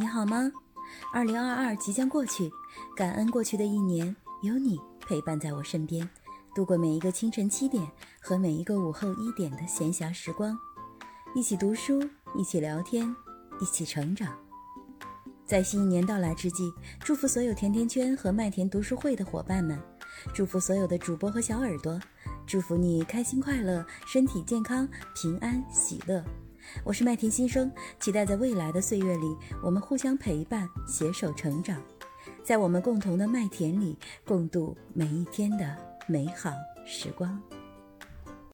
你好吗？二零二二即将过去，感恩过去的一年有你陪伴在我身边，度过每一个清晨七点和每一个午后一点的闲暇时光，一起读书，一起聊天，一起成长。在新一年到来之际，祝福所有甜甜圈和麦田读书会的伙伴们，祝福所有的主播和小耳朵，祝福你开心快乐，身体健康，平安喜乐。我是麦田新生，期待在未来的岁月里，我们互相陪伴，携手成长，在我们共同的麦田里，共度每一天的美好时光。